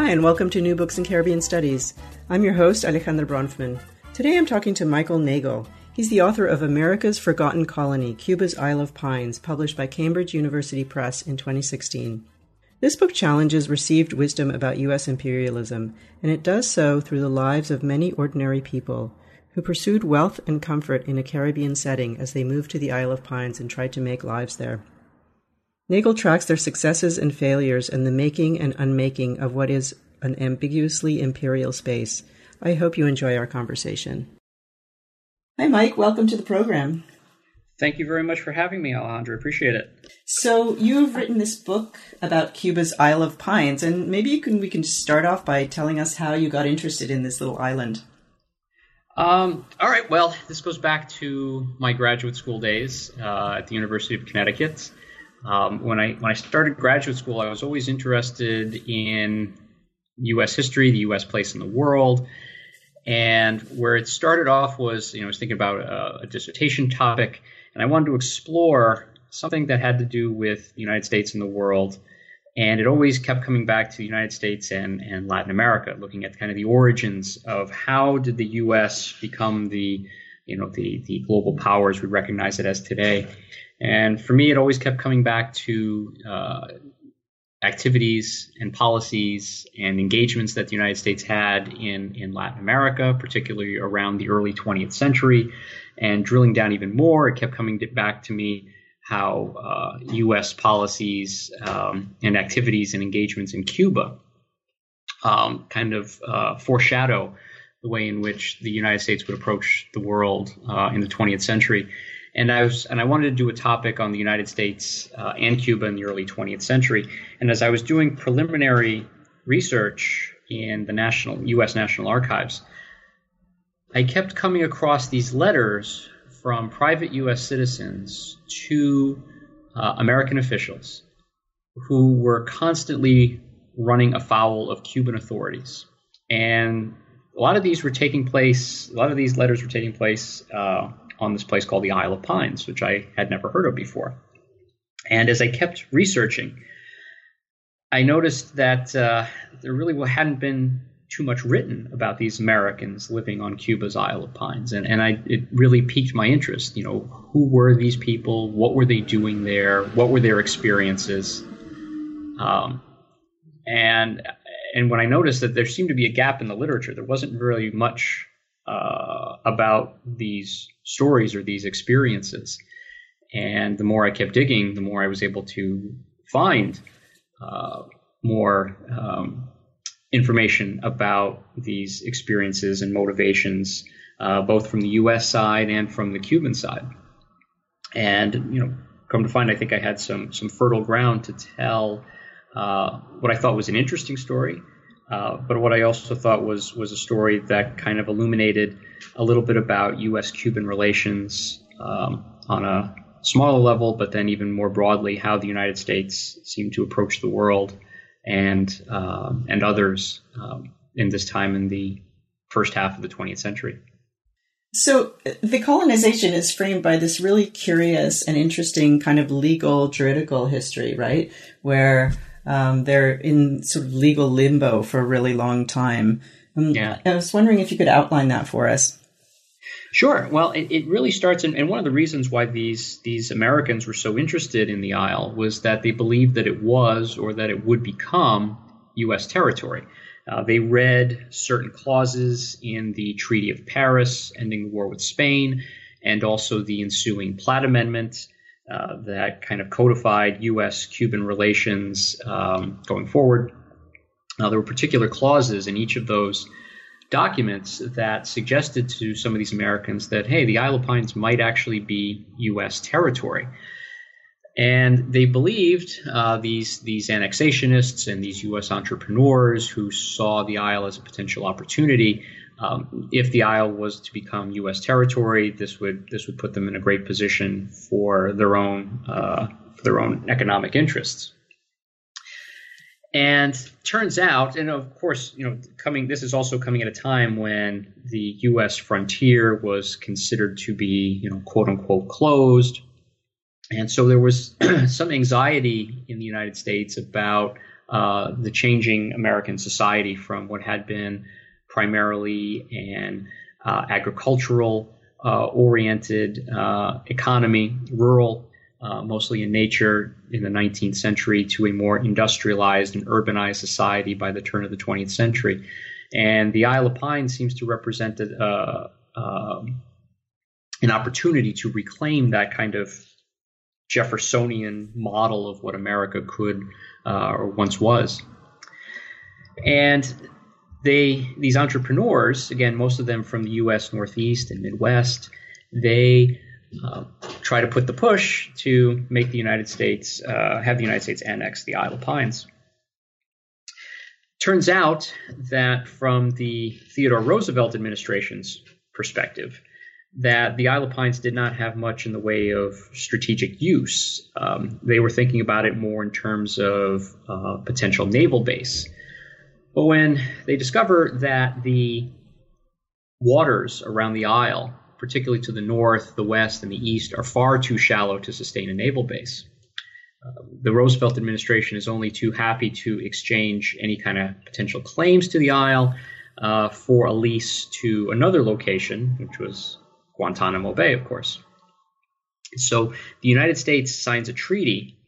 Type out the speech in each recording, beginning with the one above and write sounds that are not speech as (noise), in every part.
Hi, and welcome to New Books in Caribbean Studies. I'm your host, Alejandra Bronfman. Today I'm talking to Michael Neagle. He's the author of America's Forgotten Colony Cuba's Isle of Pines, published by Cambridge University Press in 2016. This book challenges received wisdom about U.S. imperialism, and it does so through the lives of many ordinary people who pursued wealth and comfort in a Caribbean setting as they moved to the Isle of Pines and tried to make lives there. Neagle tracks their successes and failures and the making and unmaking of what is an ambiguously imperial space. I hope you enjoy our conversation. Hi, Mike. Welcome to the program. Thank you very much for having me, Alejandra. Appreciate it. So, you've written this book about Cuba's Isle of Pines, and maybe you can we can start off by telling us how you got interested in this little island. Um, all right. Well, this goes back to my graduate school days uh, at the University of Connecticut. Um, when I when I started graduate school, I was always interested in U.S. history, the U.S. place in the world, and where it started off was you know I was thinking about a, a dissertation topic, and I wanted to explore something that had to do with the United States and the world. And it always kept coming back to the United States and, and Latin America, looking at kind of the origins of how did the U.S. become the you know the the global powers we recognize it as today. And for me, it always kept coming back to uh, activities and policies and engagements that the United States had in, in Latin America, particularly around the early 20th century. And drilling down even more, it kept coming back to me how uh, U.S. policies um, and activities and engagements in Cuba um, kind of uh, foreshadow the way in which the United States would approach the world uh, in the 20th century and I was and I wanted to do a topic on the United States uh, and Cuba in the early 20th century. And as I was doing preliminary research in the national U.S. National Archives, I kept coming across these letters from private U.S. citizens to uh, American officials who were constantly running afoul of Cuban authorities. And a lot of these were taking place, a lot of these letters were taking place uh, on this place called the Isle of Pines, which I had never heard of before. And as I kept researching, I noticed that uh, there really hadn't been too much written about these Americans living on Cuba's Isle of Pines, and and I it really piqued my interest. You know, who were these people? What were they doing there? What were their experiences? Um, and and when I noticed that there seemed to be a gap in the literature, there wasn't really much uh, about these stories or these experiences. And the more I kept digging, the more I was able to find uh, more um, information about these experiences and motivations, uh, both from the U.S. side and from the Cuban side. And you know, come to find, I think I had some some fertile ground to tell uh, what I thought was an interesting story, uh, but what I also thought was was a story that kind of illuminated a little bit about U.S.-Cuban relations um, on a smaller level, but then even more broadly, how the United States seemed to approach the world and uh, and others um, in this time in the first half of the 20th century. So the colonization is framed by this really curious and interesting kind of legal juridical history, right? Where um, they're in sort of legal limbo for a really long time. Um, yeah. I was wondering if you could outline that for us. Sure. Well, it, it really starts, in, and one of the reasons why these these Americans were so interested in the Isle was that they believed that it was or that it would become U.S. territory. Uh, they read certain clauses in the Treaty of Paris, ending the war with Spain, and also the ensuing Platt Amendment, that kind of codified U.S. Cuban relations um, going forward. Now, there were particular clauses in each of those documents that suggested to some of these Americans that, hey, the Isle of Pines might actually be U.S. territory. And they believed uh, these these annexationists and these U.S. entrepreneurs who saw the Isle as a potential opportunity. Um, if the Isle was to become U.S. territory, this would this would put them in a great position for their own uh, for their own economic interests. And turns out, and of course, you know, coming this is also coming at a time when the U.S. frontier was considered to be, you know, quote unquote closed, and so there was (clears throat) some anxiety in the United States about uh, the changing American society from what had been primarily an uh, agricultural uh, oriented uh, economy, rural uh, mostly in nature in the 19th century to a more industrialized and urbanized society by the turn of the 20th century. And the Isle of Pines seems to represent a, um, an opportunity to reclaim that kind of Jeffersonian model of what America could uh, or once was. And they, these entrepreneurs, again, most of them from the U.S. Northeast and Midwest, they uh, try to put the push to make the United States uh, have the United States annex the Isle of Pines. Turns out that from the Theodore Roosevelt administration's perspective, that the Isle of Pines did not have much in the way of strategic use. Um, they were thinking about it more in terms of uh, potential naval base. But when they discover that the waters around the Isle particularly to the north, the west, and the east, are far too shallow to sustain a naval base. Uh, the Roosevelt administration is only too happy to exchange any kind of potential claims to the Isle uh, for a lease to another location, which was Guantanamo Bay, of course. So the United States signs a treaty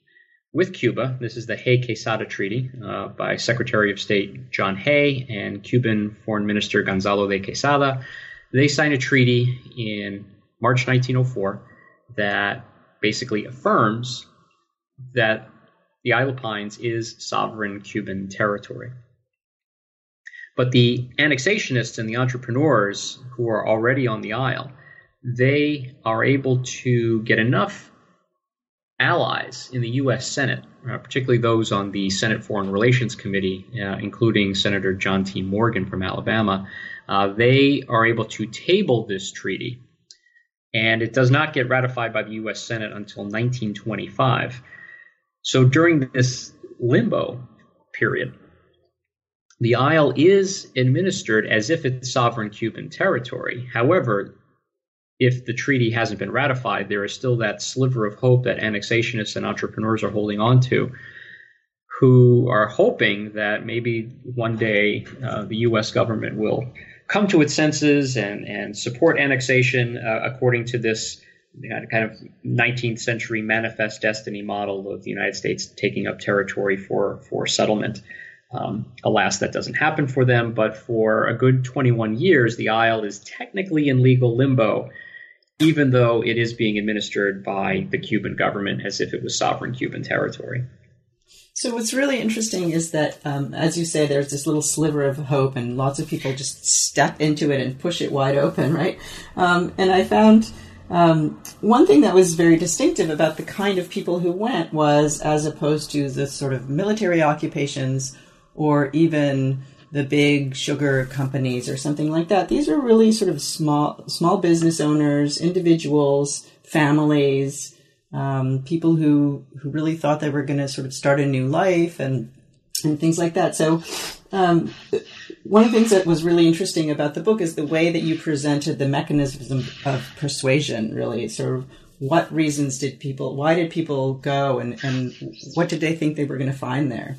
with Cuba. This is the Hay Quesada Treaty uh, by Secretary of State John Hay and Cuban Foreign Minister Gonzalo de Quesada. They signed a treaty in March 1904 that basically affirms that the Isle of Pines is sovereign Cuban territory. But the annexationists and the entrepreneurs who are already on the Isle, they are able to get enough allies in the U.S. Senate, uh, particularly those on the Senate Foreign Relations Committee, uh, including Senator John T. Morgan from Alabama, uh, they are able to table this treaty, and it does not get ratified by the U.S. Senate until 1925. So during this limbo period, the Isle is administered as if it's sovereign Cuban territory. However, if the treaty hasn't been ratified, there is still that sliver of hope that annexationists and entrepreneurs are holding on to, who are hoping that maybe one day uh, the U.S. government will come to its senses and, and support annexation uh, according to this kind of 19th century manifest destiny model of the United States taking up territory for, for settlement. Um, alas, that doesn't happen for them, but for a good 21 years, the Isle is technically in legal limbo, even though it is being administered by the Cuban government as if it was sovereign Cuban territory. So what's really interesting is that, um, as you say, there's this little sliver of hope, and lots of people just step into it and push it wide open, right? Um, and I found um, one thing that was very distinctive about the kind of people who went was, as opposed to the sort of military occupations or even the big sugar companies or something like that. These are really sort of small small business owners, individuals, families um, people who who really thought they were going to sort of start a new life and and things like that. So. Um, one of the things that was really interesting about the book is the way that you presented the mechanism of persuasion, really. Sort of what reasons did people, why did people go, and, and what did they think they were going to find there?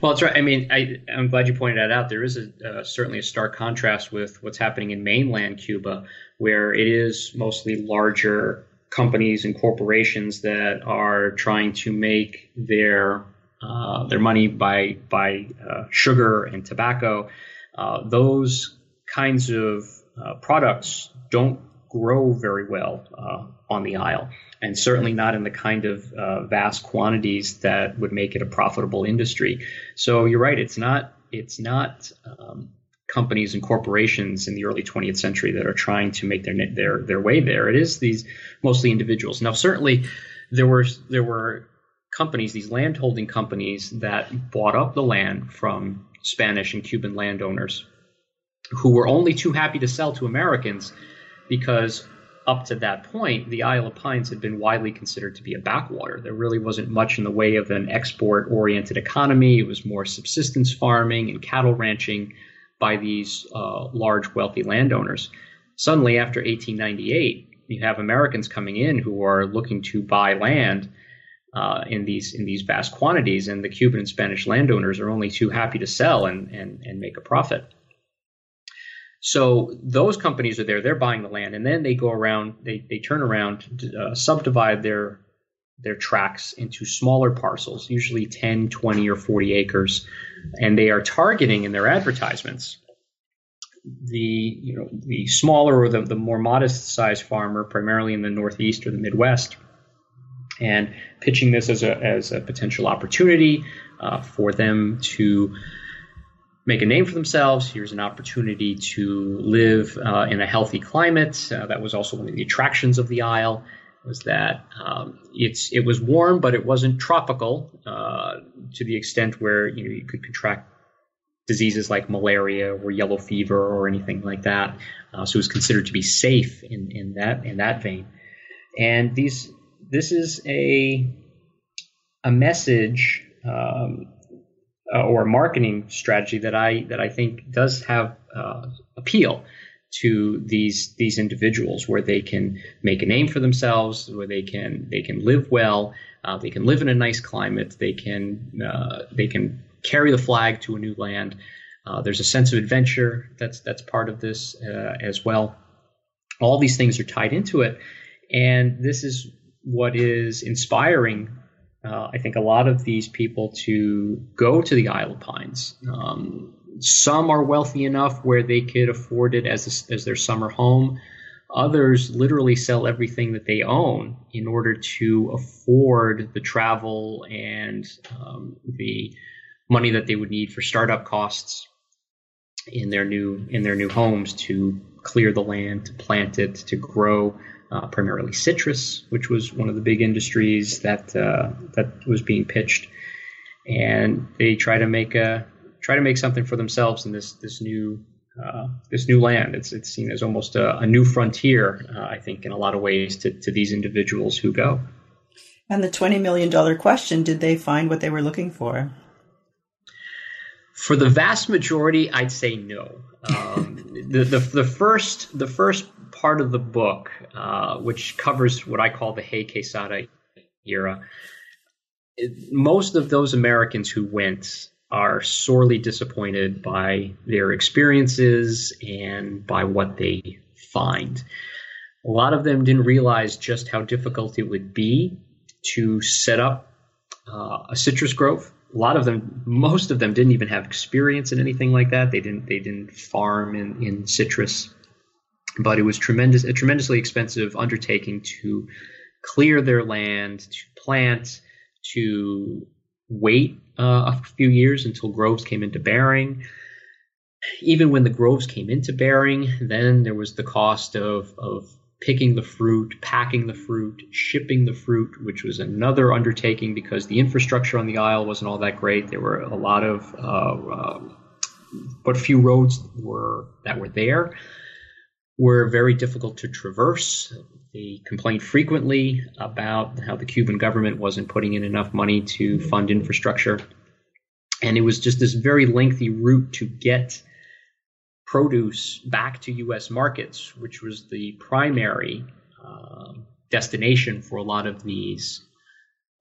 Well, that's right. I mean, I, am glad you pointed that out. There is a, uh, certainly a stark contrast with what's happening in mainland Cuba, where it is mostly larger companies and corporations that are trying to make their uh, their money by by uh, sugar and tobacco. Uh, those kinds of uh, products don't grow very well uh, on the Isle, and certainly not in the kind of uh, vast quantities that would make it a profitable industry. So you're right; it's not it's not um, companies and corporations in the early 20th century that are trying to make their their their way there. It is these mostly individuals. Now, certainly, there were there were companies, these landholding companies that bought up the land from Spanish and Cuban landowners who were only too happy to sell to Americans because up to that point, the Isle of Pines had been widely considered to be a backwater. There really wasn't much in the way of an export oriented economy. It was more subsistence farming and cattle ranching by these uh, large, wealthy landowners. Suddenly, after 1898, you have Americans coming in who are looking to buy land uh, in these in these vast quantities, and the Cuban and Spanish landowners are only too happy to sell and and, and make a profit. So those companies are there; they're buying the land, and then they go around, they they turn around, uh, subdivide their their tracts into smaller parcels, usually 10, 20, or 40 acres, and they are targeting in their advertisements the you know the smaller or the, the more modest sized farmer, primarily in the Northeast or the Midwest, and pitching this as a as a potential opportunity uh, for them to make a name for themselves. Here's an opportunity to live uh, in a healthy climate. Uh, that was also one of the attractions of the Isle. Was that um, it's it was warm, but it wasn't tropical uh, to the extent where you know you could contract diseases like malaria or yellow fever or anything like that. Uh, so it was considered to be safe in, in that in that vein. And these this is a a message um, uh, or marketing strategy that I that I think does have uh, appeal to these these individuals, where they can make a name for themselves, where they can they can live well, uh, they can live in a nice climate, they can uh, they can carry the flag to a new land. Uh, there's a sense of adventure that's that's part of this uh, as well. All these things are tied into it, and this is what is inspiring uh, I think a lot of these people to go to the Isle of Pines. Um, some are wealthy enough where they could afford it as a, as their summer home. Others literally sell everything that they own in order to afford the travel and um, the money that they would need for startup costs in their new in their new homes to clear the land, to plant it, to grow uh, primarily citrus, which was one of the big industries that uh, that was being pitched, and they try to make a try to make something for themselves in this this new uh, this new land. It's it's seen as almost a, a new frontier, uh, I think, in a lot of ways to, to these individuals who go. And the twenty million dollar question: Did they find what they were looking for? For the vast majority, I'd say no. Um, (laughs) the, the the first the first part of the book, uh, which covers what I call the Hay Quesada era, it, most of those Americans who went are sorely disappointed by their experiences and by what they find. A lot of them didn't realize just how difficult it would be to set up uh, a citrus grove. A lot of them, most of them, didn't even have experience in anything like that. They didn't. They didn't farm in, in citrus but it was tremendous a tremendously expensive undertaking to clear their land, to plant, to wait uh, a few years until groves came into bearing. Even when the groves came into bearing, then there was the cost of, of picking the fruit, packing the fruit, shipping the fruit, which was another undertaking because the infrastructure on the Isle wasn't all that great. There were a lot of, uh, uh, but few roads were that were there were very difficult to traverse. They complained frequently about how the Cuban government wasn't putting in enough money to fund infrastructure. And it was just this very lengthy route to get produce back to U.S. markets, which was the primary uh, destination for a lot of these,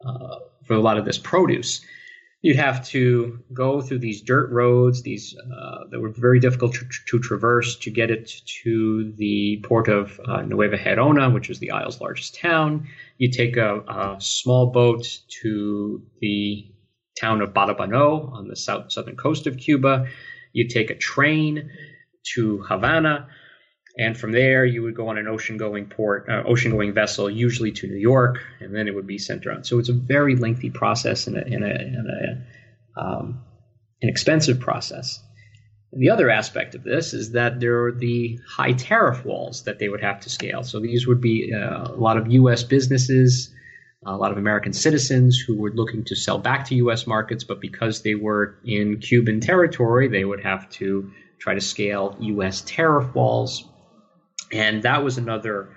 uh, for a lot of this produce you'd have to go through these dirt roads, these uh, that were very difficult to, to, traverse to get it to the port of uh, Nueva Gerona, which was the Isle's largest town. You take a, a, small boat to the town of Batabano on the south southern coast of Cuba. You take a train to Havana. And from there, you would go on an ocean-going port, uh, ocean-going vessel, usually to New York, and then it would be sent around. So it's a very lengthy process and, a, and, a, and a, um, an expensive process. And the other aspect of this is that there are the high tariff walls that they would have to scale. So these would be uh, a lot of U.S. businesses a lot of American citizens who were looking to sell back to U.S. markets, but because they were in Cuban territory, they would have to try to scale U.S. tariff walls. And that was another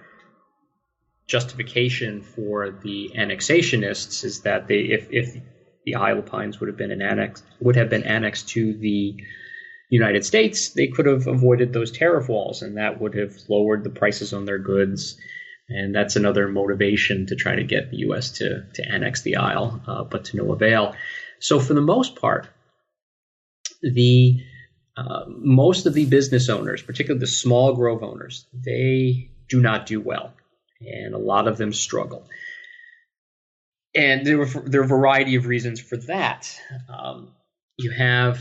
justification for the annexationists is that they, if, if the Isle of Pines would have been an annex, would have been annexed to the United States, they could have avoided those tariff walls, and that would have lowered the prices on their goods and that's another motivation to try to get the U.S. to to annex the Isle, uh, but to no avail. So for the most part, the uh, most of the business owners, particularly the small grove owners, they do not do well, and a lot of them struggle. And there were there are a variety of reasons for that. Um, you have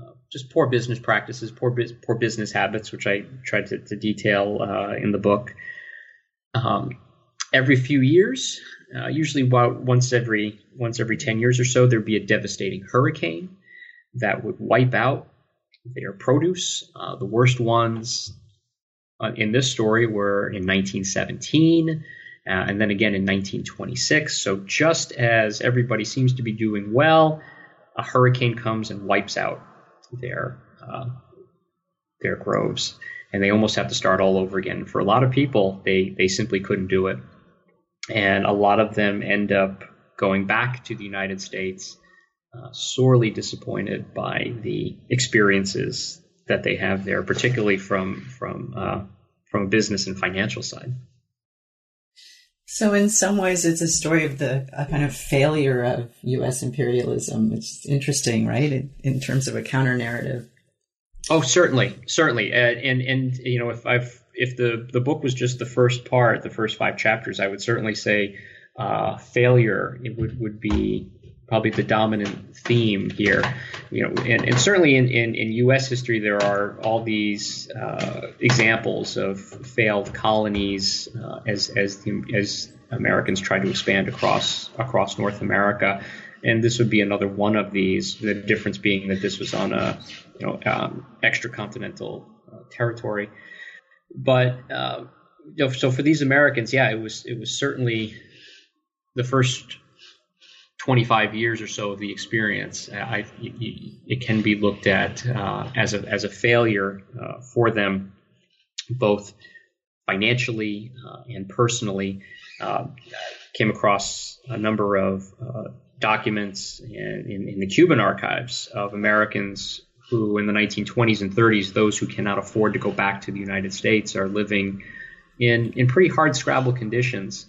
uh, just poor business practices, poor poor business habits, which I tried to, to detail uh, in the book. Um, every few years, uh, usually once every once every ten years or so, there'd be a devastating hurricane that would wipe out their produce. Uh, the worst ones uh, in this story were in 1917. Uh, and then again in 1926. So, just as everybody seems to be doing well, a hurricane comes and wipes out their uh, their groves and they almost have to start all over again. For a lot of people, they they simply couldn't do it, and a lot of them end up going back to the United States, uh, sorely disappointed by the experiences that they have there, particularly from from uh, from a business and financial side. So, in some ways, it's a story of the kind of failure of U.S. imperialism. It's interesting, right? In, in terms of a counter narrative. Oh, certainly, certainly, uh, and and you know, if I've if the the book was just the first part, the first five chapters, I would certainly say uh, failure it would would be probably the dominant theme here. You know, and, and certainly in, in, in U.S. history, there are all these uh, examples of failed colonies uh, as as the, as Americans tried to expand across across North America and this would be another one of these. The difference being that this was on a you know um, extracontinental uh, territory. But uh, so for these Americans, yeah, it was it was certainly the first 25 years or so of the experience. I, it can be looked at uh, as a as a failure uh, for them, both financially uh, and personally. Uh, came across a number of documents in, in, in, the Cuban archives of Americans who, in the 1920s and 30s, those who cannot afford to go back to the United States are living in, in pretty hard scrabble conditions.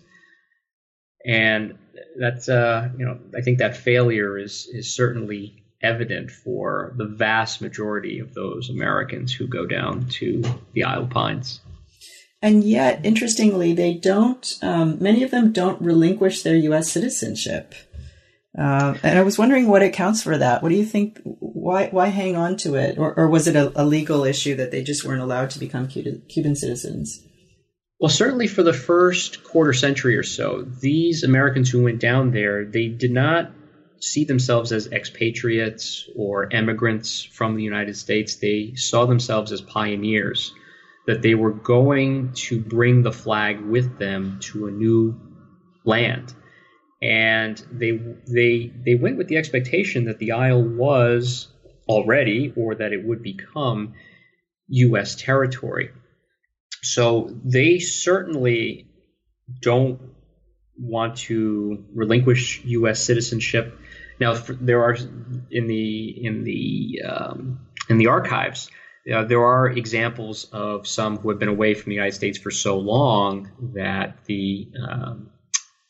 And that's, uh, you know, I think that failure is, is certainly evident for the vast majority of those Americans who go down to the Isle Pines. And yet, interestingly, they don't, um, many of them don't relinquish their U.S. citizenship. Uh, and I was wondering what accounts for that. What do you think? Why why hang on to it, or, or was it a, a, legal issue that they just weren't allowed to become Cuban citizens? Well, certainly for the first quarter century or so, these Americans who went down there, they did not see themselves as expatriates or emigrants from the United States. They saw themselves as pioneers, that they were going to bring the flag with them to a new land and they they they went with the expectation that the Isle was already or that it would become U.S. territory. So they certainly don't want to relinquish U.S. citizenship. Now there are in the in the um, in the archives. Uh, there are examples of some who have been away from the United States for so long that the um,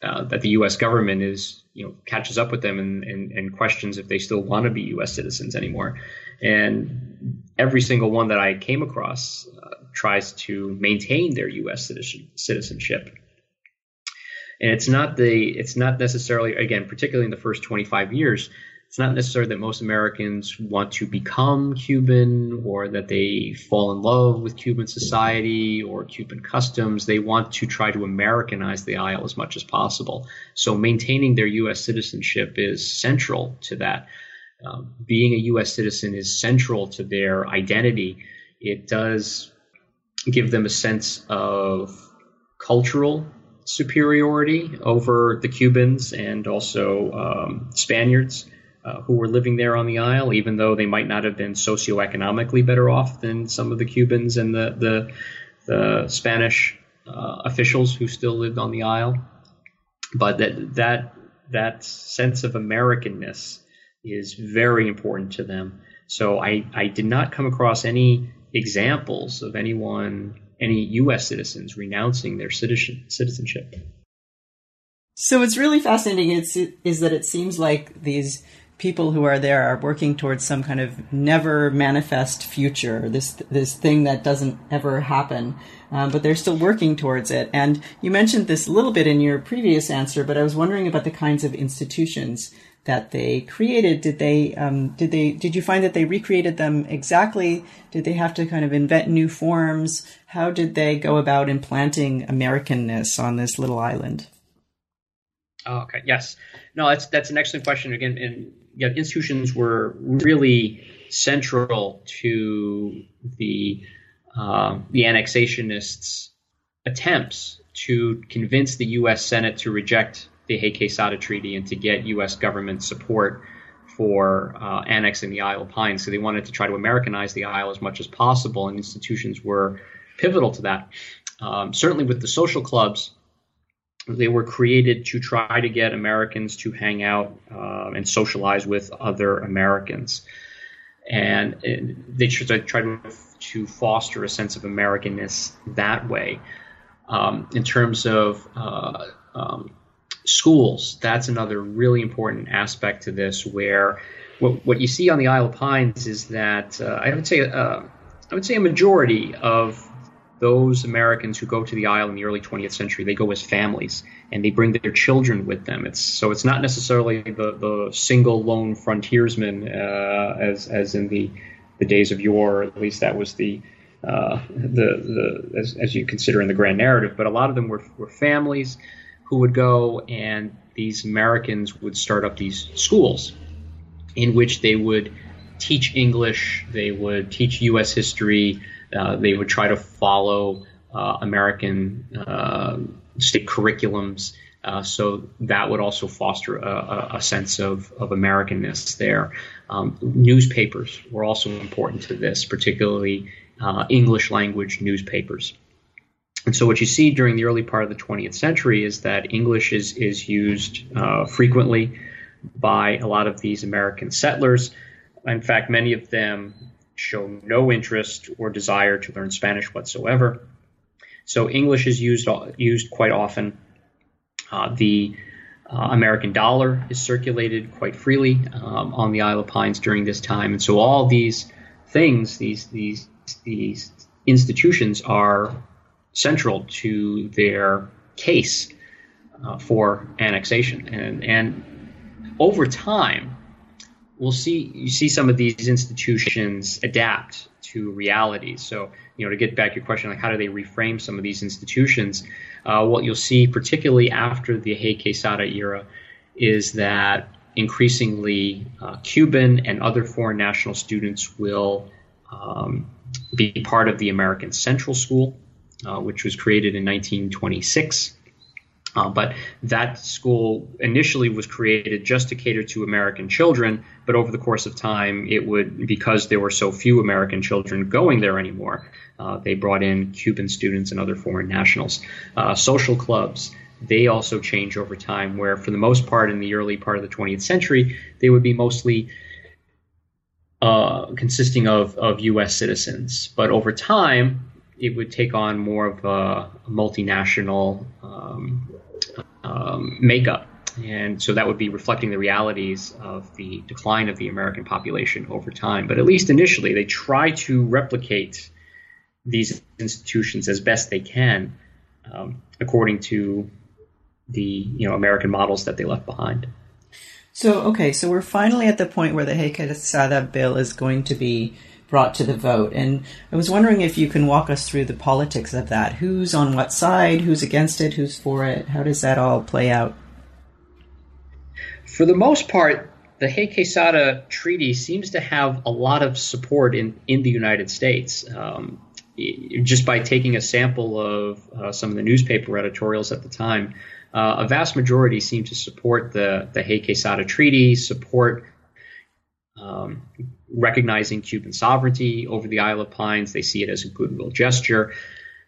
uh, that the U.S. government is, you know, catches up with them and, and, and questions if they still want to be U.S. citizens anymore. And every single one that I came across uh, tries to maintain their U.S. Citizen, citizenship. And it's not the it's not necessarily again, particularly in the first 25 years, it's not necessarily that most Americans want to become Cuban or that they fall in love with Cuban society or Cuban customs. They want to try to Americanize the Isle as much as possible. So maintaining their U.S. citizenship is central to that. Um, being a U.S. citizen is central to their identity. It does give them a sense of cultural superiority over the Cubans and also um, Spaniards uh, who were living there on the Isle, even though they might not have been socioeconomically better off than some of the Cubans and the the, the Spanish uh, officials who still lived on the Isle. But that that that sense of Americanness is very important to them. So I, I did not come across any examples of anyone, any U.S. citizens renouncing their citizen, citizenship. So what's really fascinating is, is that it seems like these people who are there are working towards some kind of never manifest future, this this thing that doesn't ever happen, um, but they're still working towards it. And you mentioned this a little bit in your previous answer, but I was wondering about the kinds of institutions that they created. Did they um, did they did you find that they recreated them exactly? Did they have to kind of invent new forms? How did they go about implanting Americanness on this little island? Oh, okay. Yes. No, that's that's an excellent question. Again, and yeah, institutions were really central to the uh, the annexationists' attempts to convince the U.S. Senate to reject the Hay-Quesada Treaty and to get U.S. government support for uh, annexing the Isle of Pines. So they wanted to try to Americanize the Isle as much as possible, and institutions were pivotal to that. Um, certainly, with the social clubs, they were created to try to get Americans to hang out uh, and socialize with other Americans. And, they tried to, to foster a sense of Americanness that way. Um, in terms of uh, um, schools, that's another really important aspect to this, where what, what you see on the Isle of Pines is that uh, I would say uh, I would say a majority of those Americans who go to the Isle in the early 20th century, they go as families and they bring their children with them. It's so it's not necessarily the, the single lone frontiersman uh, as as in the the days of yore. At least that was the uh, the the as, as, you consider in the grand narrative. But a lot of them were were families who would go, and these Americans would start up these schools in which they would teach English, they would teach U.S. history uh, they would try to follow uh, American uh, state curriculums. Uh, so that would also foster a, a sense of, of Americanness there. Um, newspapers were also important to this, particularly uh, English language newspapers. And so what you see during the early part of the 20th century is that English is, is used uh, frequently by a lot of these American settlers. In fact, many of them show no interest or desire to learn Spanish whatsoever. So English is used used quite often. Uh, the uh, American dollar is circulated quite freely um, on the Isle of Pines during this time, and so all these things, these these these institutions are central to their case uh, for annexation, and and over time, we'll see you see some of these institutions adapt to realities. So, you know, to get back to your question, like how do they reframe some of these institutions? Uh, what you'll see, particularly after the Hay-Quesada era, is that increasingly uh, Cuban and other foreign national students will um, be part of the American Central School, uh, which was created in 1926. Uh, but that school initially was created just to cater to American children, but over the course of time, it would, because there were so few American children going there anymore, uh, they brought in Cuban students and other foreign nationals. Uh, social clubs, they also change over time, where for the most part in the early part of the 20th century, they would be mostly uh, consisting of, of U.S. citizens. But over time, it would take on more of a multinational um, um, makeup. And so that would be reflecting the realities of the decline of the American population over time. But at least initially, they try to replicate these institutions as best they can um, according to the you know American models that they left behind. So okay, so we're finally at the point where the Hay-Quesada bill is going to be brought to the vote. And I was wondering if you can walk us through the politics of that. Who's on what side? Who's against it? Who's for it? How does that all play out? For the most part, the Hay-Quesada Treaty seems to have a lot of support in, in the United States. Um, just by taking a sample of uh, some of the newspaper editorials at the time, uh, a vast majority seem to support the the Hay Quesada Treaty, support um, recognizing Cuban sovereignty over the Isle of Pines. They see it as a goodwill gesture.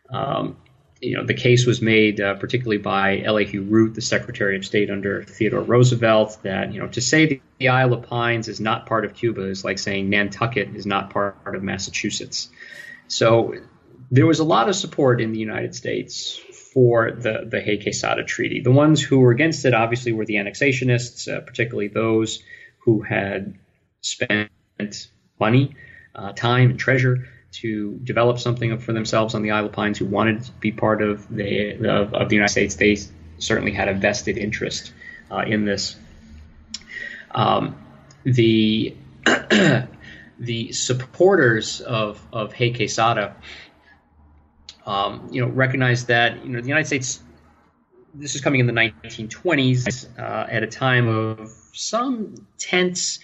Um, you know, the case was made uh, particularly by Elihu Root, the Secretary of State under Theodore Roosevelt, that you know to say the, the Isle of Pines is not part of Cuba is like saying Nantucket is not part of Massachusetts. So there was a lot of support in the United States for the the Hay Quesada Treaty. The ones who were against it obviously were the annexationists, uh, particularly those who had spent money, uh, time, and treasure to develop something for themselves on the Isle of Pines, who wanted to be part of the of, of the United States. They certainly had a vested interest uh, in this. Um, the (clears throat) the supporters of of Hay Quesada, um, you know, recognize that you know the United States. This is coming in the 1920s uh, at a time of some tense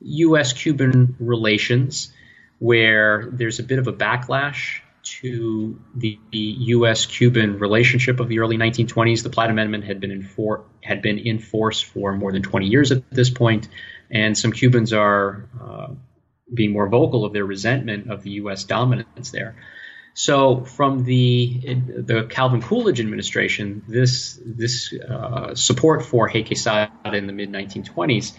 U.S. Cuban relations where there's a bit of a backlash to the, the U.S. Cuban relationship of the early 1920s. The Platt Amendment had been in for, had been in force for more than 20 years at this point, and some Cubans are uh, being more vocal of their resentment of the U.S. dominance there. So, from the the Calvin Coolidge administration, this this uh, support for Quesada in the mid 1920s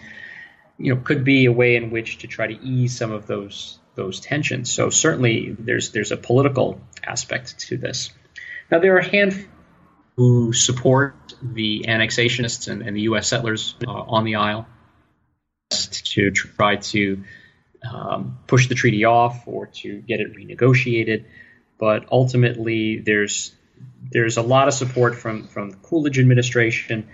you know could be a way in which to try to ease some of those those tensions. So certainly there's there's a political aspect to this. Now there are a handful who support the annexationists and, and the U.S. settlers uh, on the Isle to try to um, push the treaty off or to get it renegotiated. But ultimately, there's there's a lot of support from from the Coolidge administration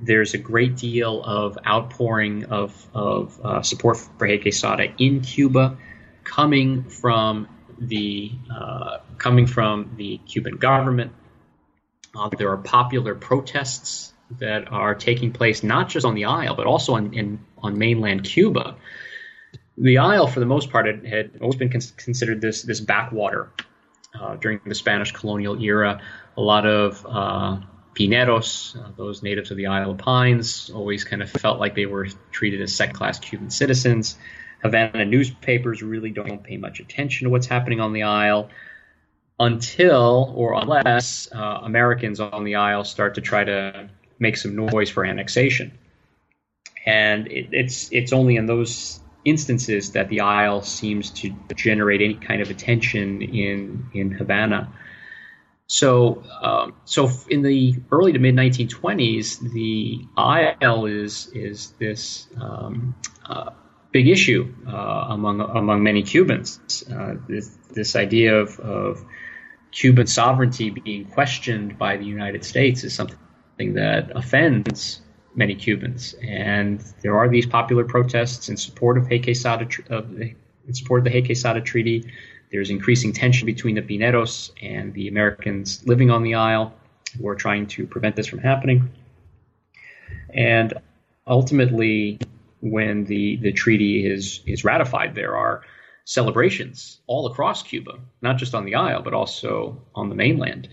there's a great deal of outpouring of, of uh, support for Hay Quesada in Cuba, coming from the uh, coming from the Cuban government. Uh, there are popular protests that are taking place not just on the Isle but also on in, on mainland Cuba. The Isle, for the most part, had, had always been con- considered this this backwater uh, during the Spanish colonial era. A lot of uh, Pineros, uh, those natives of the Isle of Pines, always kind of felt like they were treated as second class Cuban citizens. Havana newspapers really don't pay much attention to what's happening on the Isle until or unless uh, Americans on the Isle start to try to make some noise for annexation. And it, it's it's only in those instances that the Isle seems to generate any kind of attention in in Havana. So, um, so in the early to mid 1920s, the Isle is is this um, uh, big issue uh, among among many Cubans. Uh, this this idea of, of Cuban sovereignty being questioned by the United States is something that offends many Cubans, and there are these popular protests in support of Quesada, of, in support of the Hay Quesada Treaty. There's increasing tension between the Pineros and the Americans living on the Isle who are trying to prevent this from happening. And ultimately, when the, the treaty is, is ratified, there are celebrations all across Cuba, not just on the Isle, but also on the mainland.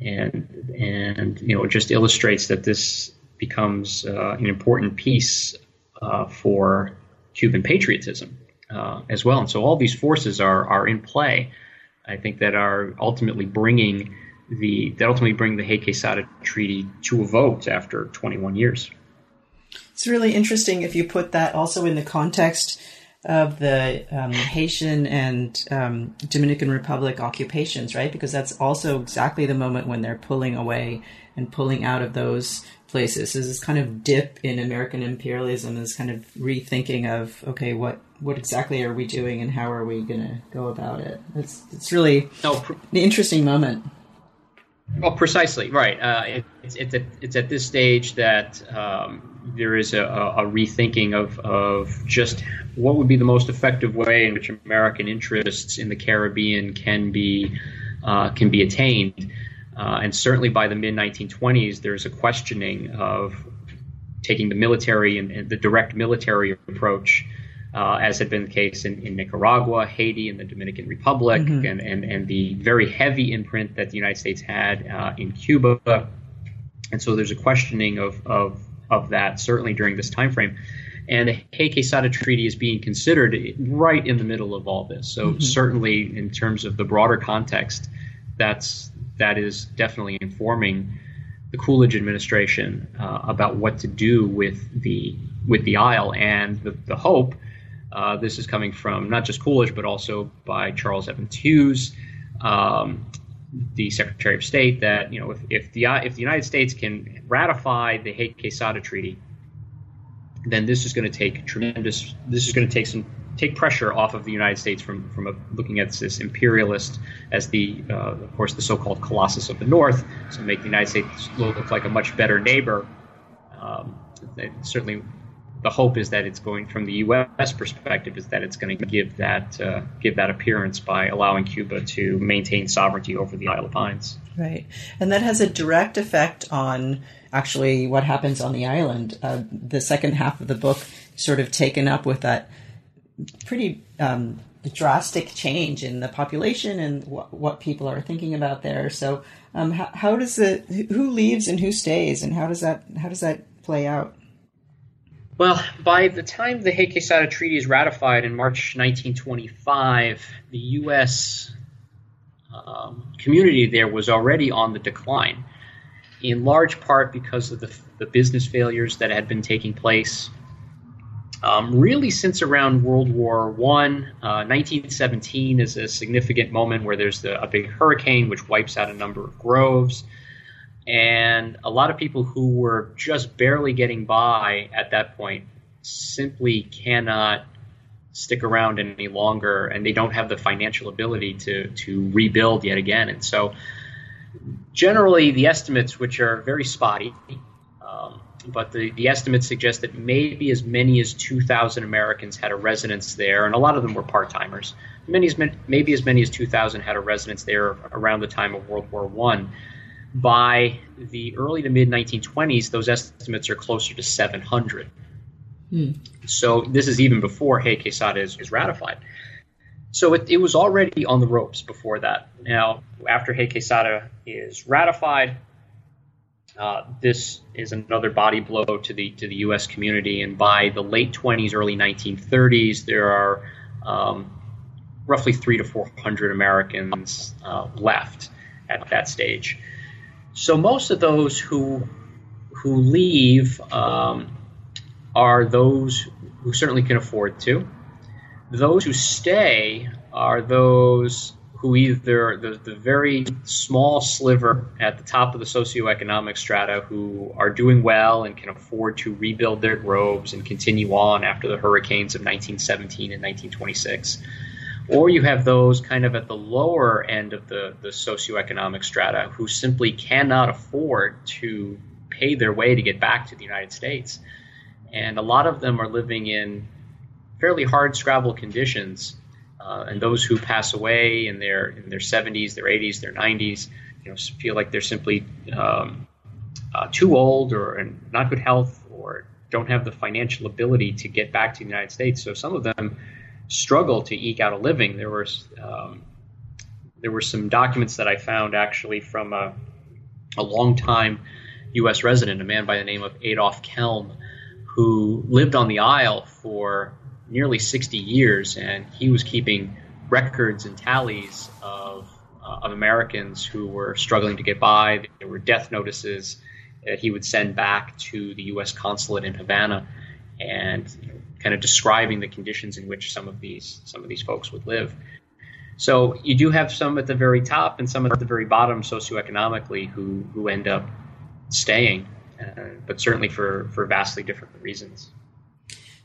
And, and you know, it just illustrates that this becomes uh, an important piece uh, for Cuban patriotism uh, as well. And so all these forces are are in play. I think that are ultimately bringing the that ultimately bring the Hay Quesada Treaty to a vote after 21 years. It's really interesting if you put that also in the context of the um, Haitian and um, Dominican Republic occupations, right? Because that's also exactly the moment when they're pulling away and pulling out of those places. So this kind of dip in American imperialism is kind of rethinking of okay, what what exactly are we doing and how are we going to go about it? It's it's really oh, pr- an interesting moment. Well, precisely right. Uh, it, it's it's at, it's at this stage that um, there is a, a, rethinking of of just what would be the most effective way in which American interests in the Caribbean can be uh, can be attained. Uh, and certainly by the mid 1920s, there's a questioning of taking the military and, and the direct military approach uh, as had been the case in, in, Nicaragua, Haiti, and the Dominican Republic, mm-hmm. and, and, and the very heavy imprint that the United States had uh, in Cuba. And so there's a questioning of, of, of that certainly during this time frame. And the Hay Quesada Treaty is being considered right in the middle of all this. So mm-hmm. certainly, in terms of the broader context, that's that is definitely informing the Coolidge administration uh, about what to do with the with the Isle and the, the hope. Uh, this is coming from not just Coolidge, but also by Charles Evans Hughes, um, the Secretary of State, that you know if, if the if the United States can ratify the Hay Quesada Treaty, then this is going to take tremendous. This is going to take some take pressure off of the United States from from a, looking at this imperialist as the uh, of course the so-called Colossus of the North, so make the United States look like a much better neighbor. Um, certainly, the hope is that it's going from the U.S. perspective is that it's going to give that uh, give that appearance by allowing Cuba to maintain sovereignty over the Isle of Pines. Right, and that has a direct effect on actually what happens on the island. Uh, the second half of the book sort of taken up with that pretty um, drastic change in the population and wh- what people are thinking about there. So, um, how, how, does it? Who leaves and who stays, and how does that how does that play out? Well, by the time the Hay Quesada Treaty is ratified in March 1925, the U.S. Um, community there was already on the decline in large part because of the, the business failures that had been taking place. Um, really, since around World War One, uh, 1917 is a significant moment where there's the, a big hurricane which wipes out a number of groves, and a lot of people who were just barely getting by at that point simply cannot stick around any longer, and they don't have the financial ability to to rebuild yet again, and so generally the estimates, which are very spotty, um, but the, the estimates suggest that maybe as many as 2,000 Americans had a residence there, and a lot of them were part timers. Many as maybe as many as 2,000 had a residence there around the time of World War One. By the early to mid 1920s, those estimates are closer to 700. Hmm. So this is even before Hay Quesada is, is ratified. So it, it, was already on the ropes before that. Now, after Hay Quesada is ratified, uh, this is another body blow to the to the U.S. community. And by the late 20s, early 1930s, there are um, roughly three to four hundred Americans uh, left at that stage. So most of those who who leave um, are those who certainly can afford to. Those who stay are those who either the, the very small sliver at the top of the socioeconomic strata who are doing well and can afford to rebuild their groves and continue on after the hurricanes of 1917 and 1926. Or you have those kind of at the lower end of the, the socioeconomic strata who simply cannot afford to pay their way to get back to the United States. And a lot of them are living in fairly hard scrabble conditions. Uh, and those who pass away in their in their 70s, their 80s, their 90s, you know, feel like they're simply um, uh, too old or in not good health or don't have the financial ability to get back to the United States. So some of them struggle to eke out a living. There was um, there were some documents that I found actually from a, a long-time U.S. resident, a man by the name of Adolf Kelm, who lived on the Isle for nearly 60 years, and he was keeping records and tallies of, uh, of Americans who were struggling to get by. There were death notices that he would send back to the U.S. consulate in Havana, and kind of describing the conditions in which some of these some of these folks would live. So you do have some at the very top and some at the very bottom socioeconomically who who end up staying, uh, but certainly for for vastly different reasons.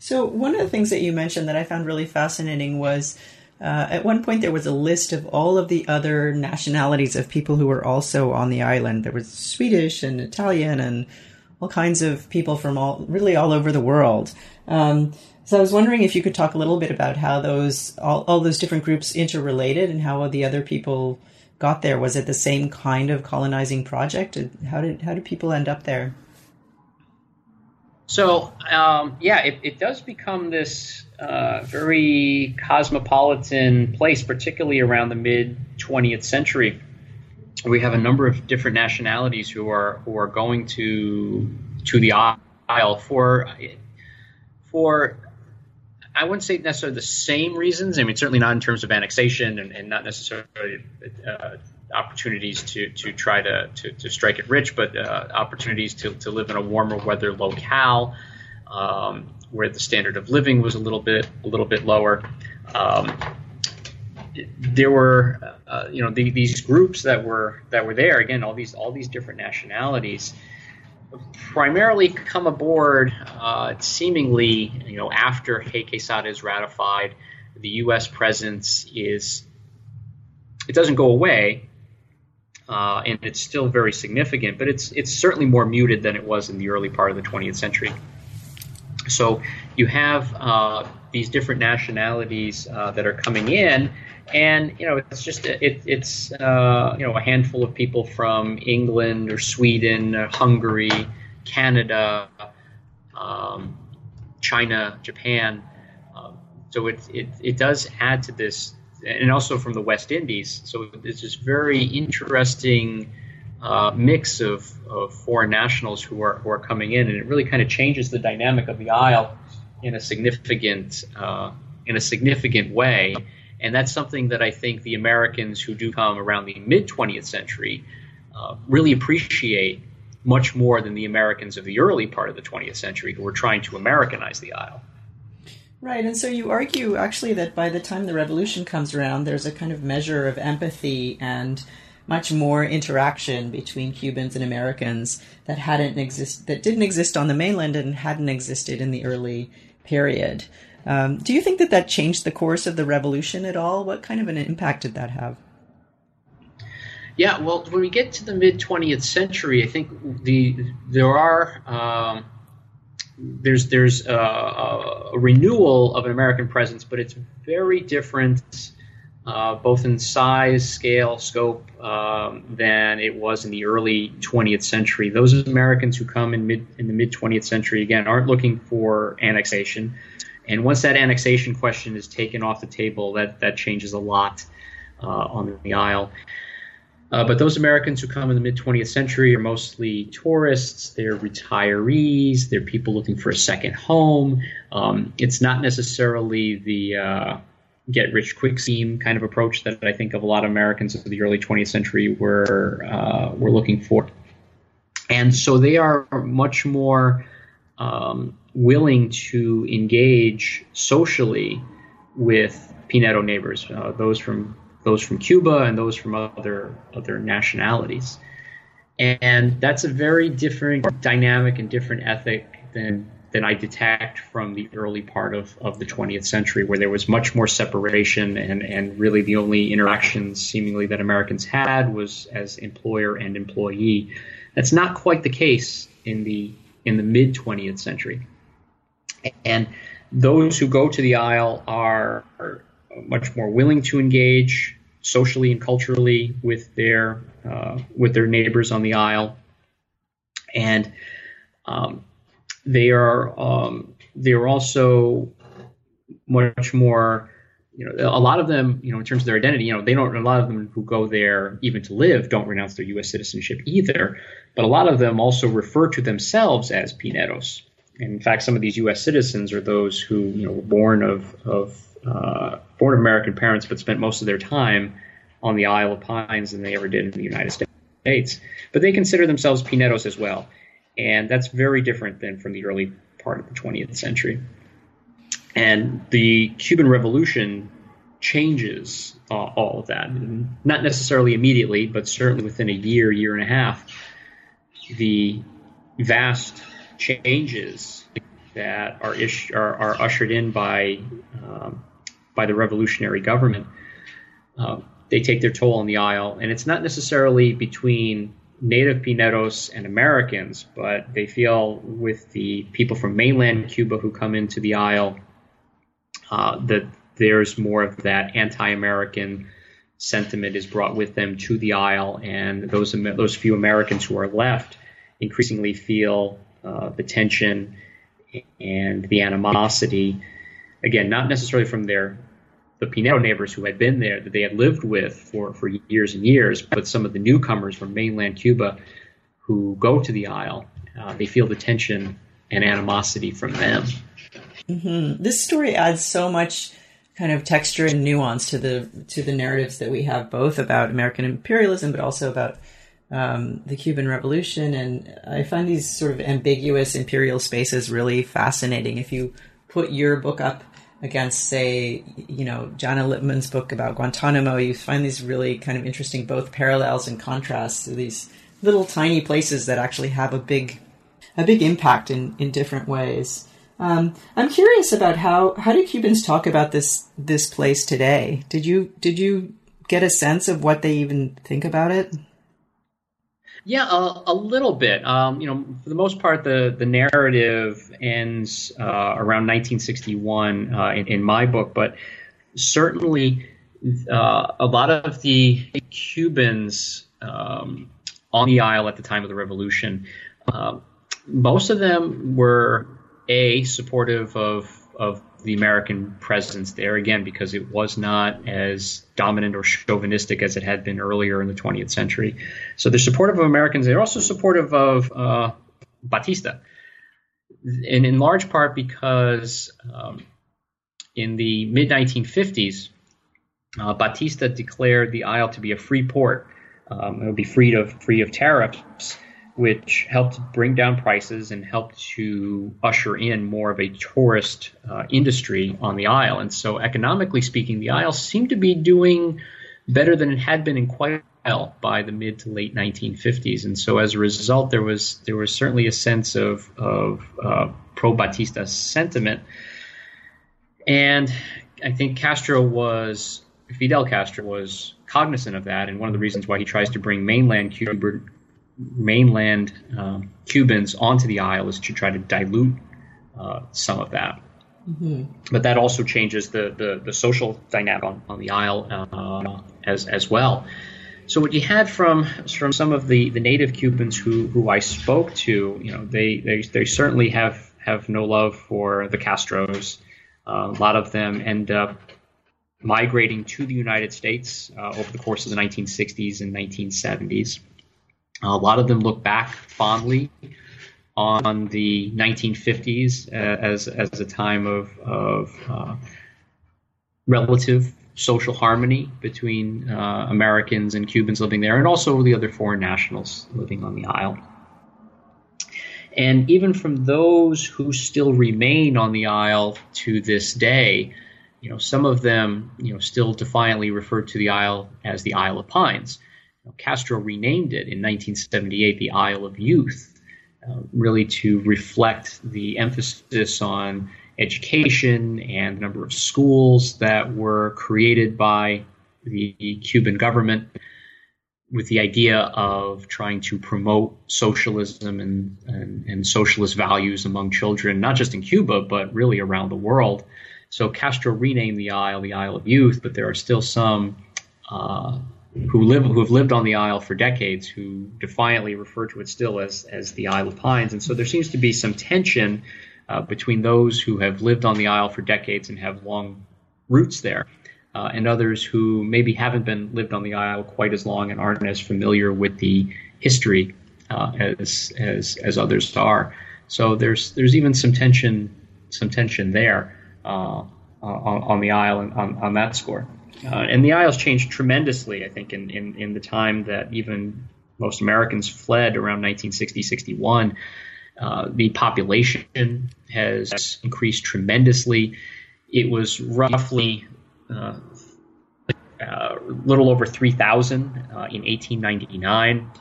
So, one of the things that you mentioned that I found really fascinating was uh, at one point there was a list of all of the other nationalities of people who were also on the island. There was Swedish and Italian and all kinds of people from all really all over the world. Um, so I was wondering if you could talk a little bit about how those all, all those different groups interrelated and how the other people got there. Was it the same kind of colonizing project? How did how did people end up there? So um, yeah, it, it, does become this uh, very cosmopolitan place, particularly around the mid 20th century. We have a number of different nationalities who are who are going to to the Isle for for I wouldn't say necessarily the same reasons. I mean, certainly not in terms of annexation and, and not necessarily uh, opportunities to, to try to, to, to strike it rich, but uh, opportunities to, to live in a warmer weather locale um, where the standard of living was a little bit a little bit lower. Um, there were uh, you know the, these groups that were that were there again all these all these different nationalities primarily come aboard uh, seemingly you know after Hay Quesada is ratified the U.S. presence is it doesn't go away uh, and it's still very significant, but it's it's certainly more muted than it was in the early part of the 20th century. So you have uh, these different nationalities uh, that are coming in, and you know it's just it, it's uh, you know a handful of people from England or Sweden, or Hungary, Canada, um, China, Japan. Um, so it, it it does add to this and also from the West Indies. So it's this very interesting uh, mix of, of foreign nationals who are who are coming in, and it really kind of changes the dynamic of the Isle in a significant uh, in a significant way. And that's something that I think the Americans who do come around the mid 20th century uh, really appreciate much more than the Americans of the early part of the 20th century who were trying to Americanize the Isle. Right, and so you argue actually that by the time the revolution comes around, there's a kind of measure of empathy and much more interaction between Cubans and Americans that hadn't exist that didn't exist on the mainland and hadn't existed in the early period. Um, do you think that that changed the course of the revolution at all? What kind of an impact did that have? Yeah, well, when we get to the mid 20th century, I think the there are um, there's there's a, a, renewal of an American presence, but it's very different, uh, both in size, scale, scope, um, than it was in the early 20th century. Those Americans who come in mid in the mid 20th century again aren't looking for annexation, and once that annexation question is taken off the table, that that changes a lot uh, on the Isle. Uh, but those Americans who come in the mid 20th century are mostly tourists, they're retirees, they're people looking for a second home. Um, it's not necessarily the uh, get rich quick scheme kind of approach that I think of a lot of Americans of the early 20th century were, uh, were looking for. And so they are much more um, willing to engage socially with Pinero neighbors, uh, those from those from Cuba and those from other other nationalities. And that's a very different dynamic and different ethic than than I detect from the early part of, of the 20th century, where there was much more separation and, and really the only interactions seemingly that Americans had was as employer and employee. That's not quite the case in the in the mid 20th century. And those who go to the Isle are, are much more willing to engage socially and culturally with their uh, with their neighbors on the Isle, and um, they are um, they are also much more. You know, a lot of them, you know, in terms of their identity, you know, they don't. A lot of them who go there even to live don't renounce their U.S. citizenship either. But a lot of them also refer to themselves as Pineros. And in fact, some of these U.S. citizens are those who, you know, were born of of uh, born American parents, but spent most of their time on the Isle of Pines than they ever did in the United States. But they consider themselves Pineros as well, and that's very different than from the early part of the 20th century. And the Cuban Revolution changes uh, all of that. Not necessarily immediately, but certainly within a year, year and a half, the vast changes that are, ish- are, are ushered in by um, by the revolutionary government, uh, they take their toll on the Isle. And it's not necessarily between native Pineros and Americans, but they feel with the people from mainland Cuba who come into the Isle uh, that there's more of that anti-American sentiment is brought with them to the Isle, and those those few Americans who are left increasingly feel uh, the tension and the animosity. Again, not necessarily from their the Pinero neighbors who had been there that they had lived with for, for years and years, but some of the newcomers from mainland Cuba who go to the Isle, uh, they feel the tension and animosity from them. Mm-hmm. This story adds so much kind of texture and nuance to the to the narratives that we have, both about American imperialism, but also about um, the Cuban Revolution. And I find these sort of ambiguous imperial spaces really fascinating. If you put your book up against, say, you know, Jana Lipman's book about Guantanamo, you find these really kind of interesting both parallels and contrasts to these little tiny places that actually have a big a big impact in, in different ways. Um, I'm curious about how how do Cubans talk about this this place today? Did you did you get a sense of what they even think about it? Yeah, a, a little bit. Um, you know, for the most part, the the narrative ends uh, around 1961 uh, in, in, my book, but certainly uh, a lot of the Cubans um, on the Isle at the time of the revolution, uh, most of them were a supportive of of the American presence there again because it was not as dominant or chauvinistic as it had been earlier in the 20th century. So they're supportive of Americans. They're also supportive of uh, Batista, and in large part because um, in the mid 1950s, uh, Batista declared the Isle to be a free port. Um, it would be free of free of tariffs which helped bring down prices and helped to usher in more of a tourist uh, industry on the Isle. And so, economically speaking, the Isle seemed to be doing better than it had been in quite a while by the mid to late 1950s. And so, as a result, there was there was certainly a sense of of uh, pro Batista sentiment. And I think Castro was Fidel Castro was cognizant of that, and one of the reasons why he tries to bring mainland Cuba mainland um, Cubans onto the Isle is to try to dilute uh, some of that. Mm-hmm. But that also changes the, the, the social dynamic on, on the Isle uh, as, as well. So what you had from from some of the, the native Cubans who, who I spoke to, you know, they, they, they certainly have, have no love for the Castros. Uh, a lot of them end up migrating to the United States uh, over the course of the 1960s and 1970s. A lot of them look back fondly on the 1950s uh, as as a time of of uh, relative social harmony between uh, Americans and Cubans living there, and also the other foreign nationals living on the Isle. And even from those who still remain on the Isle to this day, you know, some of them, you know, still defiantly refer to the Isle as the Isle of Pines. Castro renamed it in 1978 the Isle of Youth, uh, really to reflect the emphasis on education and the number of schools that were created by the Cuban government with the idea of trying to promote socialism and, and, and, socialist values among children, not just in Cuba, but really around the world. So Castro renamed the Isle the Isle of Youth, but there are still some uh, who live who have lived on the Isle for decades who defiantly refer to it still as as the Isle of Pines, and so there seems to be some tension uh, between those who have lived on the Isle for decades and have long roots there, uh, and others who maybe haven't been lived on the Isle quite as long and aren't as familiar with the history uh, as as as others are. So there's there's even some tension some tension there uh, on, on the Isle and on, on that score. Uh, and the Isles changed tremendously, I think, in, in, in, the time that even most Americans fled around 1960, 61. Uh, the population has increased tremendously. It was roughly uh, a uh, little over 3,000 uh, in 1899.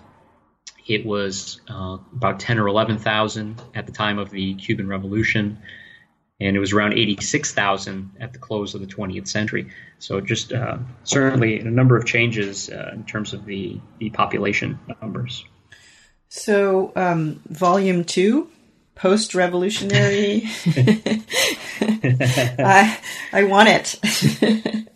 It was uh, about 10 or 11,000 at the time of the Cuban Revolution and it was around 86,000 at the close of the 20th century. So just uh, certainly a number of changes uh, in terms of the, the population numbers. So um, volume two, post-revolutionary. (laughs) I, I want it.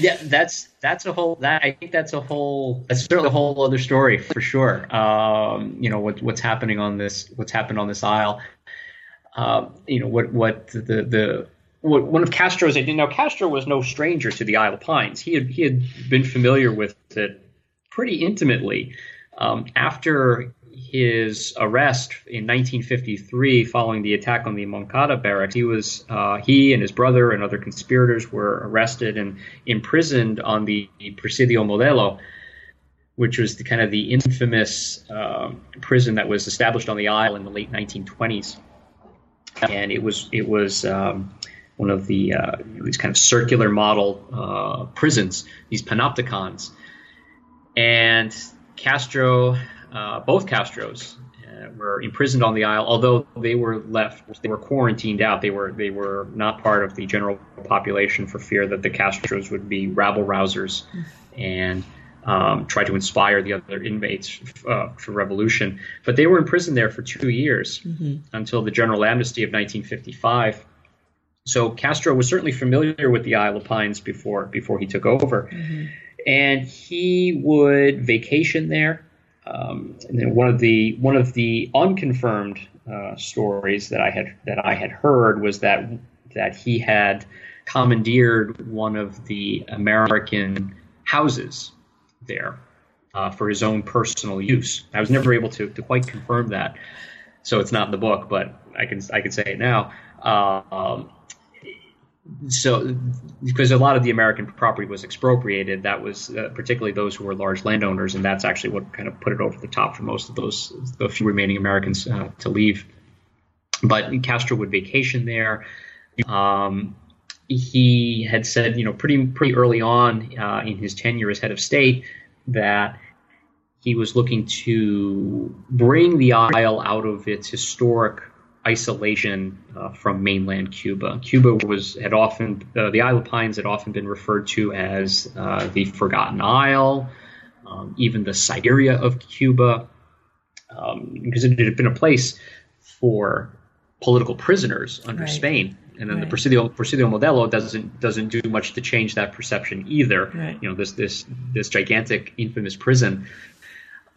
yeah, that's that's a whole. That I think that's a whole. That's certainly a whole other story for sure. Um, you know what, what's happening on this. What's happened on this isle uh, you know what what the the what, one of Castro's they did. now Castro was no stranger to the Isle of Pines. He had he had been familiar with it pretty intimately. Um, after his arrest in 1953, following the attack on the Moncada barracks, he was uh, he and his brother and other conspirators were arrested and imprisoned on the Presidio Modelo, which was the kind of the infamous uh, prison that was established on the isle in the late 1920s, and it was it was. Um, one of the uh, these kind of circular model uh, prisons, these panopticons, and Castro uh, both Castros uh, were imprisoned on the Isle, although they were left, they were quarantined out. They were they were not part of the general population for fear that the Castros would be rabble rousers and um, try to inspire the other inmates uh, for revolution. But they were imprisoned there for two years mm-hmm. until the general amnesty of 1955. So Castro was certainly familiar with the Isle of Pines before before he took over, mm-hmm. and he would vacation there. Um, and then one of the one of the unconfirmed uh, stories that I had that I had heard was that that he had commandeered one of the American houses there uh, for his own personal use. I was never able to, to quite confirm that, so it's not in the book, but I can I can say it now. Um, so because a lot of the American property was expropriated, that was uh, particularly those who were large landowners, and that's actually what kind of put it over the top for most of those the few remaining Americans uh, to leave. But Castro would vacation there. Um, he had said, you know, pretty pretty early on uh, in his tenure as head of state that he was looking to bring the isle out of its historic isolation uh, from mainland Cuba. Cuba was had often uh, the Isle of Pines had often been referred to as uh, the Forgotten Isle, um, even the Siberia of Cuba, um, because it had been a place for political prisoners under right. Spain. And then right. the Presidio, Presidio Modelo doesn't doesn't do much to change that perception either. Right. You know this this this gigantic infamous prison.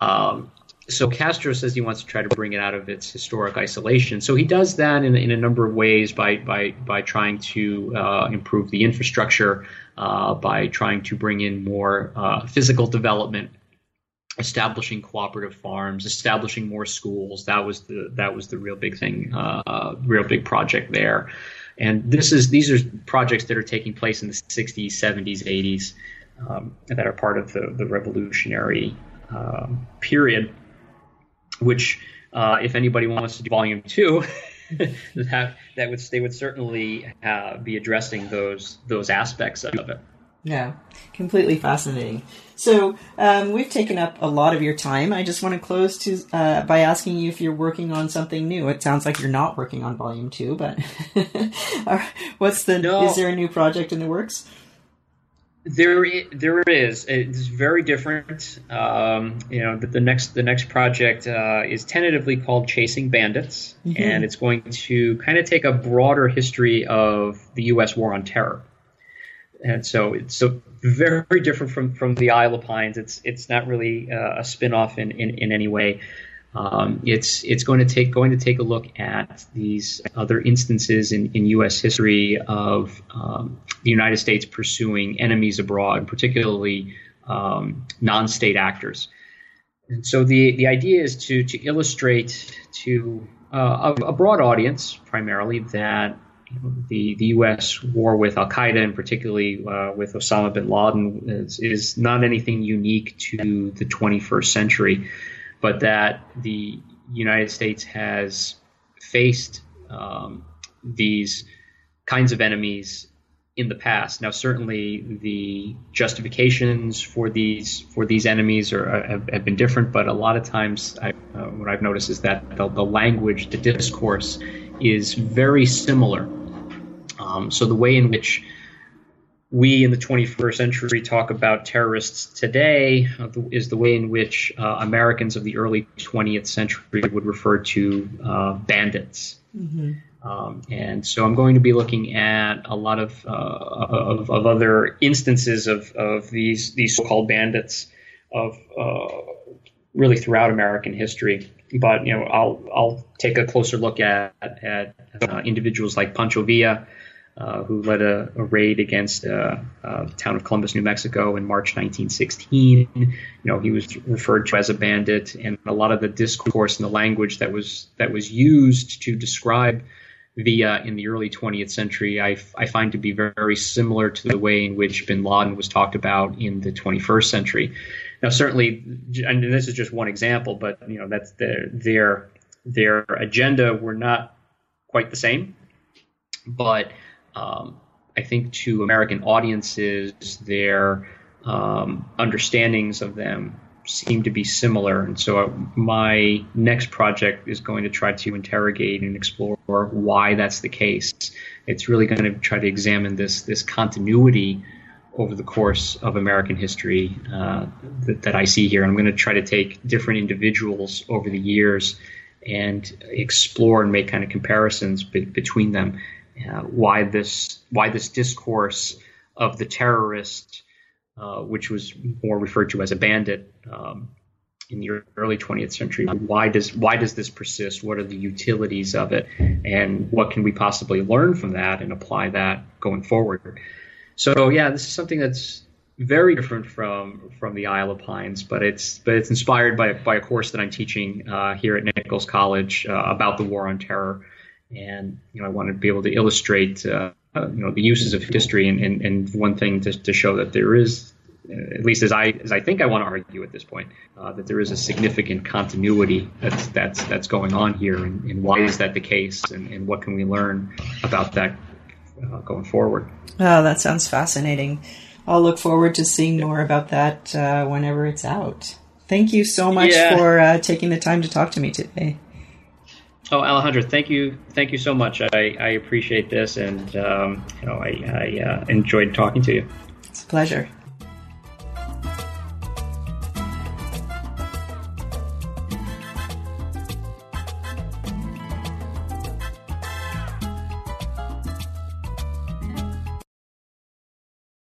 Um, so Castro says he wants to try to bring it out of its historic isolation. So he does that in, in a number of ways by by by trying to uh, improve the infrastructure, uh, by trying to bring in more uh, physical development, establishing cooperative farms, establishing more schools. That was the that was the real big thing, uh, real big project there. And this is these are projects that are taking place in the 60s, 70s, 80s um, that are part of the the revolutionary um, period which uh, if anybody wants to do volume two, (laughs) that that would they would certainly uh, be addressing those those aspects of it. Yeah, completely fascinating. So um, we've taken up a lot of your time. I just want to close to uh, by asking you if you're working on something new. It sounds like you're not working on volume two, but (laughs) what's the? No. Is there a new project in the works? There, there is. It's very different. Um, you know, the, the, next the next project uh, is tentatively called Chasing Bandits, mm-hmm. and it's going to kind of take a broader history of the U.S. war on terror. And so it's so very different from, from the Isle of Pines. It's it's not really uh, a spin-off in, in, in any way. Um, it's it's going to take going to take a look at these other instances in, in U.S. history of um, the United States pursuing enemies abroad, particularly um, non-state actors. And so the the idea is to to illustrate to uh, a, a, broad audience, primarily that the the U.S. war with Al Qaeda and particularly uh, with Osama bin Laden is, is not anything unique to the 21st century but that the United States has faced um, these kinds of enemies in the past. Now, certainly the justifications for these for these enemies are, have, have, been different, but a lot of times I, uh, what I've noticed is that the, the, language, the discourse, is very similar. Um, so the way in which we in the 21st century talk about terrorists today uh, is the way in which uh, Americans of the early 20th century would refer to uh, bandits. Mm-hmm. Um, and so I'm going to be looking at a lot of, uh, of, of, other instances of, of these, these so called bandits of uh, really throughout American history. but you know, I'll I'll take a closer look at at uh, individuals like Pancho Villa, uh, who led a, a raid against uh, uh, the town of Columbus, New Mexico, in March 1916. You know, he was referred to as a bandit, and a lot of the discourse and the language that was that was used to describe Villa in the early 20th century, I, I find to be very, very similar to the way in which Bin Laden was talked about in the 21st century. Now, certainly, and this is just one example, but you know that's their their their agenda were not quite the same, but um, I think to American audiences, their um, understandings of them seem to be similar. And so uh, my next project is going to try to interrogate and explore why that's the case. It's really going to try to examine this this continuity over the course of American history uh, that, that, I see here. I'm going to try to take different individuals over the years and explore and make kind of comparisons be- between them. Uh, why this why this discourse of the terrorist, uh, which was more referred to as a bandit um, in the early 20th century, why does why does this persist? What are the utilities of it, and what can we possibly learn from that and apply that going forward? So yeah, this is something that's very different from from the Isle of Pines, but it's but it's inspired by by a course that I'm teaching uh, here at Nichols College uh, about the War on Terror, and you know I want to be able to illustrate uh, you know the uses of history and, and, and one thing to, to show that there is at least as I as I think I want to argue at this point, uh, that there is a significant continuity that's that's that's going on here, and, and why is that the case, and, and, what can we learn about that uh, going forward. Oh, that sounds fascinating. I'll look forward to seeing more about that uh, whenever it's out. Thank you so much yeah. for uh, taking the time to talk to me today. Oh, Alejandro, thank you, thank you so much. I, I appreciate this, and um, you know, I, I uh, enjoyed talking to you. It's a pleasure.